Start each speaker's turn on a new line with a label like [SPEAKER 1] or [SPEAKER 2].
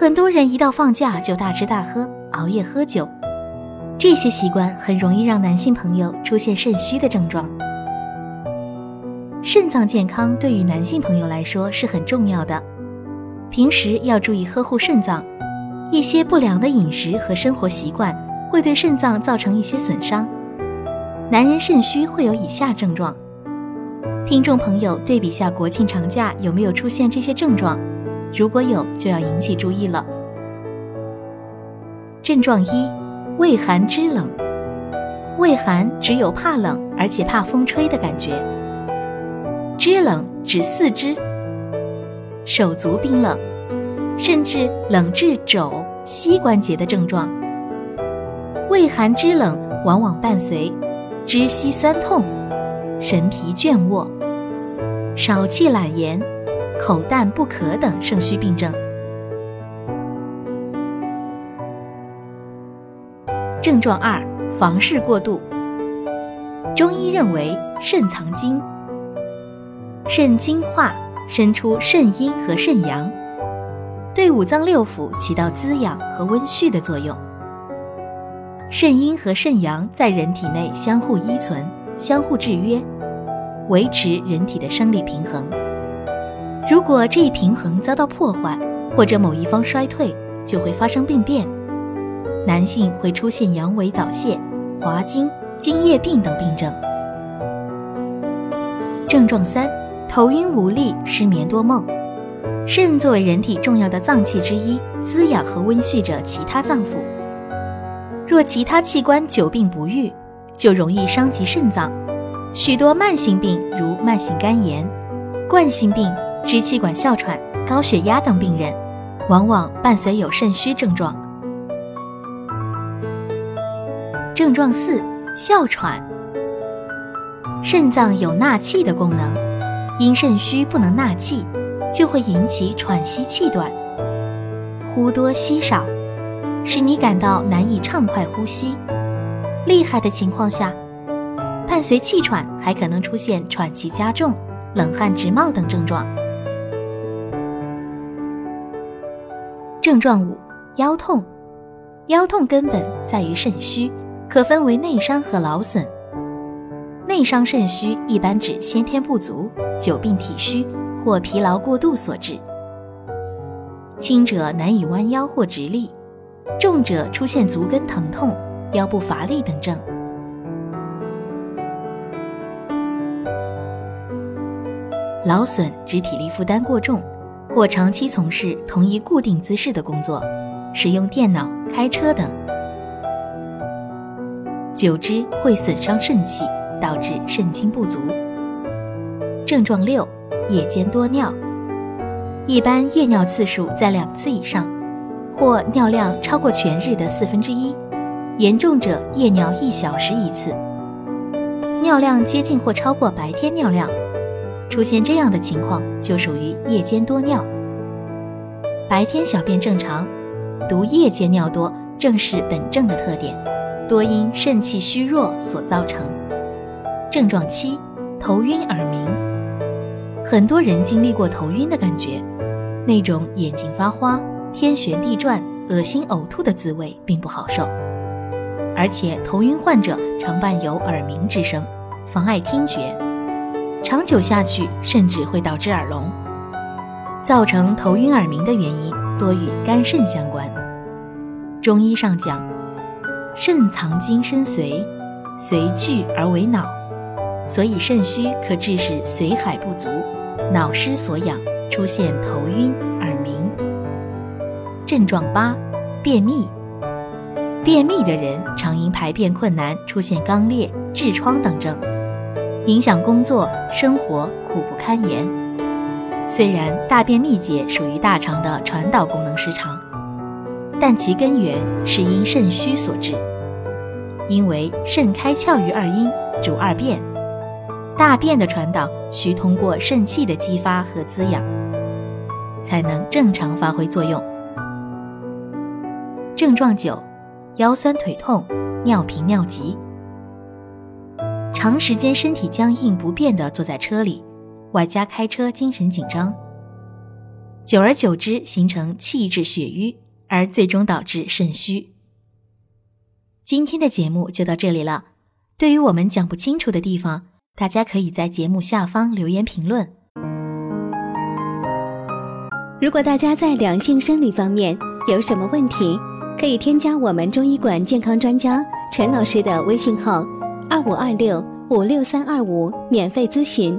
[SPEAKER 1] 很多人一到放假就大吃大喝、熬夜喝酒，这些习惯很容易让男性朋友出现肾虚的症状。肾脏健康对于男性朋友来说是很重要的，平时要注意呵护肾脏。一些不良的饮食和生活习惯会对肾脏造成一些损伤。男人肾虚会有以下症状，听众朋友对比下国庆长假有没有出现这些症状？如果有，就要引起注意了。症状一：畏寒肢冷。畏寒只有怕冷，而且怕风吹的感觉。肢冷指四肢、手足冰冷，甚至冷至肘、膝关节的症状。畏寒肢冷往往伴随肢膝酸痛、神疲倦卧、少气懒言。口淡不渴等肾虚病症。症状二：房事过度。中医认为，肾藏精，肾精化生出肾阴和肾阳，对五脏六腑起到滋养和温煦的作用。肾阴和肾阳在人体内相互依存、相互制约，维持人体的生理平衡。如果这一平衡遭到破坏，或者某一方衰退，就会发生病变。男性会出现阳痿早泄、滑精、精液病等病症。症状三：头晕无力、失眠多梦。肾作为人体重要的脏器之一，滋养和温煦着其他脏腑。若其他器官久病不愈，就容易伤及肾脏。许多慢性病，如慢性肝炎、冠心病。支气管哮喘、高血压等病人，往往伴随有肾虚症状。症状四：哮喘。肾脏有纳气的功能，因肾虚不能纳气，就会引起喘息气短、呼多吸少，使你感到难以畅快呼吸。厉害的情况下，伴随气喘，还可能出现喘气加重、冷汗直冒等症状。症状五：腰痛。腰痛根本在于肾虚，可分为内伤和劳损。内伤肾虚一般指先天不足、久病体虚或疲劳过度所致。轻者难以弯腰或直立，重者出现足跟疼痛、腰部乏力等症。劳损指体力负担过重。或长期从事同一固定姿势的工作，使用电脑、开车等，久之会损伤肾气，导致肾精不足。症状六：夜间多尿，一般夜尿次数在两次以上，或尿量超过全日的四分之一，严重者夜尿一小时一次，尿量接近或超过白天尿量。出现这样的情况，就属于夜间多尿。白天小便正常，独夜间尿多，正是本症的特点，多因肾气虚弱所造成。症状七：头晕耳鸣。很多人经历过头晕的感觉，那种眼睛发花、天旋地转、恶心呕吐的滋味并不好受，而且头晕患者常伴有耳鸣之声，妨碍听觉。长久下去，甚至会导致耳聋。造成头晕耳鸣的原因多与肝肾相关。中医上讲，肾藏精深髓，髓聚而为脑，所以肾虚可致使髓海不足，脑失所养，出现头晕耳鸣。症状八：便秘。便秘的人常因排便困难，出现肛裂、痔疮等症。影响工作生活，苦不堪言。虽然大便秘结属于大肠的传导功能失常，但其根源是因肾虚所致。因为肾开窍于二阴，主二便，大便的传导需通过肾气的激发和滋养，才能正常发挥作用。症状九：腰酸腿痛、尿频尿急。长时间身体僵硬不变地坐在车里，外加开车精神紧张，久而久之形成气滞血瘀，而最终导致肾虚。今天的节目就到这里了。对于我们讲不清楚的地方，大家可以在节目下方留言评论。
[SPEAKER 2] 如果大家在两性生理方面有什么问题，可以添加我们中医馆健康专家陈老师的微信号：二五二六五六三二五，免费咨询。